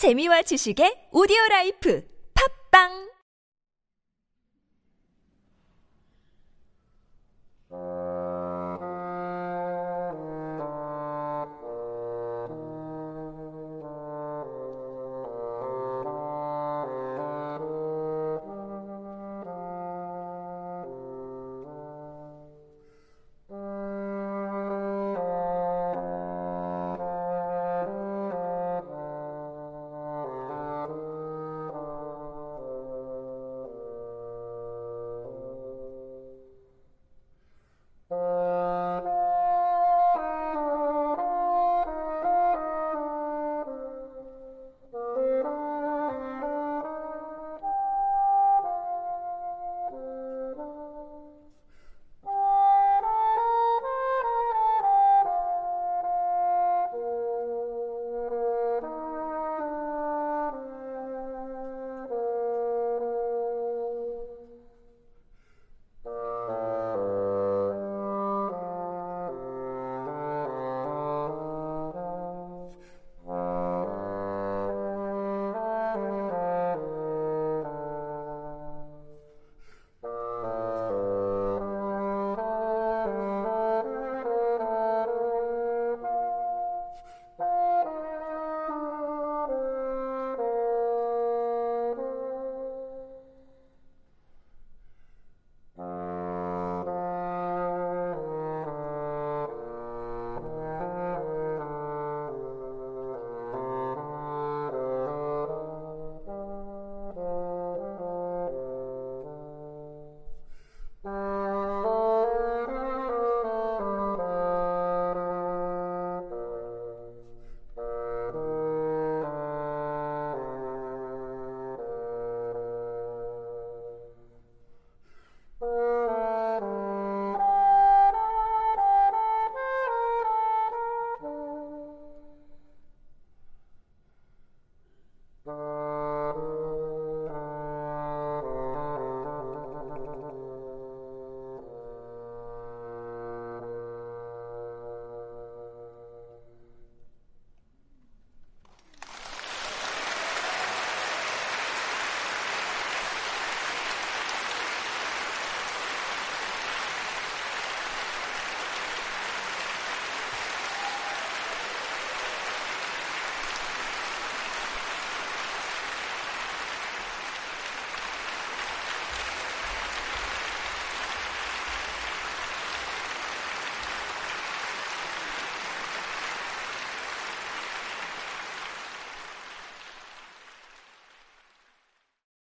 재미와 지식의 오디오 라이프. 팝빵!